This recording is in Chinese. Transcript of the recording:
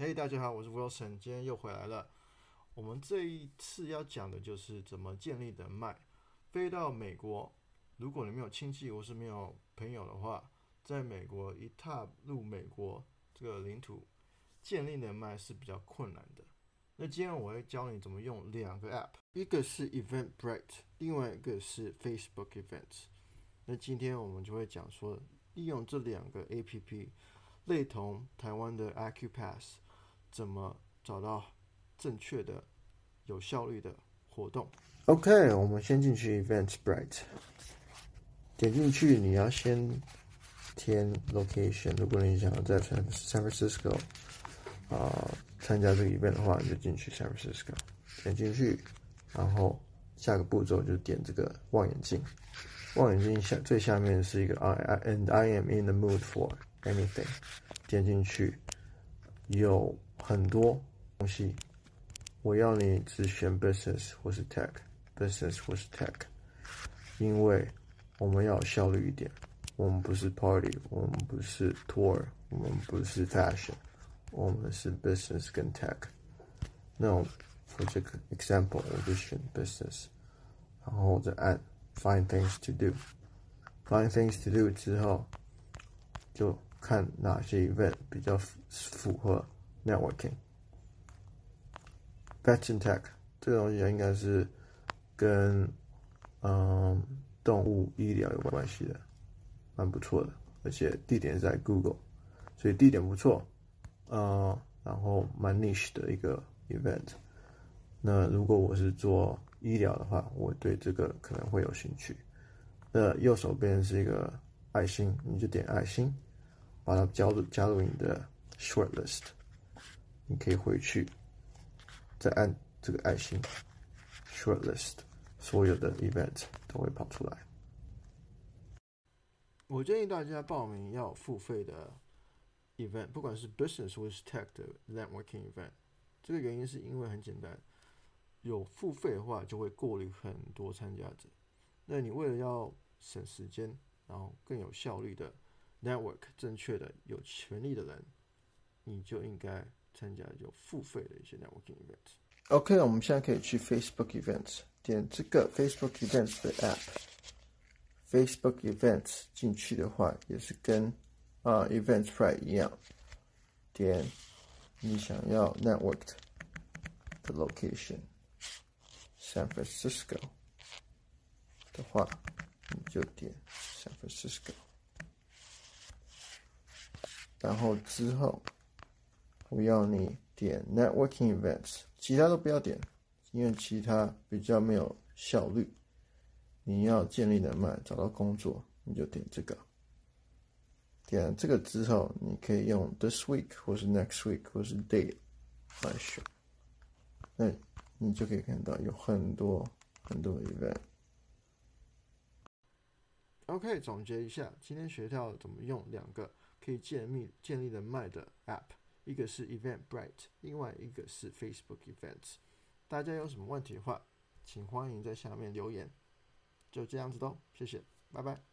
嘿，大家好，我是 Wilson，今天又回来了。我们这一次要讲的就是怎么建立人脉。飞到美国，如果你没有亲戚或是没有朋友的话，在美国一踏入美国这个领土，建立人脉是比较困难的。那今天我会教你怎么用两个 App，一个是 Eventbrite，另外一个是 Facebook Events。那今天我们就会讲说，利用这两个 APP，类同台湾的 Accupass，怎么找到正确的、有效率的活动。OK，我们先进去 Eventbrite，点进去你要先填 location。如果你想要在 San Francisco 啊、参加这个 event 的话，你就进去 San Francisco，点进去，然后下个步骤就点这个望远镜。望远镜下最下面是一个 I I and I am in the mood for anything，点进去有很多东西，我要你只选 business 或是 tech。Business 或是 Tech，因为我们要有效率一点。我们不是 Party，我们不是 Tour，我们不是 Fashion，我们是 Business 跟 Tech。那我这个 example 我就选 Business，然后我再按 Find things to do。Find things to do 之后，就看哪些 event 比较符合 Networking。Fashion Tech 这个东西应该是。跟嗯动物医疗有关系的，蛮不错的，而且地点在 Google，所以地点不错，呃，然后蛮 niche 的一个 event。那如果我是做医疗的话，我对这个可能会有兴趣。那右手边是一个爱心，你就点爱心，把它加入加入你的 shortlist，你可以回去再按这个爱心 shortlist。所有的 event 都会跑出来。我建议大家报名要付费的 event，不管是 business 或是 tech 的 networking event。这个原因是因为很简单，有付费的话就会过滤很多参加者。那你为了要省时间，然后更有效率的 network 正确的有权利的人，你就应该参加有付费的一些 networking event。OK，我们现在可以去 Facebook Events，点这个 Facebook Events 的 App，Facebook Events 进去的话也是跟啊、Eventbrite 一样，点你想要 network 的 location，San Francisco 的话，你就点 San Francisco，然后之后我要你点 Networking Events。其他都不要点，因为其他比较没有效率。你要建立人脉，找到工作，你就点这个。点这个之后，你可以用 this week 或是 next week 或是 day 来选。那你就可以看到有很多很多 event。OK，总结一下，今天学到怎么用两个可以建立建立人脉的 app。一个是 Eventbrite，另外一个是 Facebook Events。大家有什么问题的话，请欢迎在下面留言。就这样子喽，谢谢，拜拜。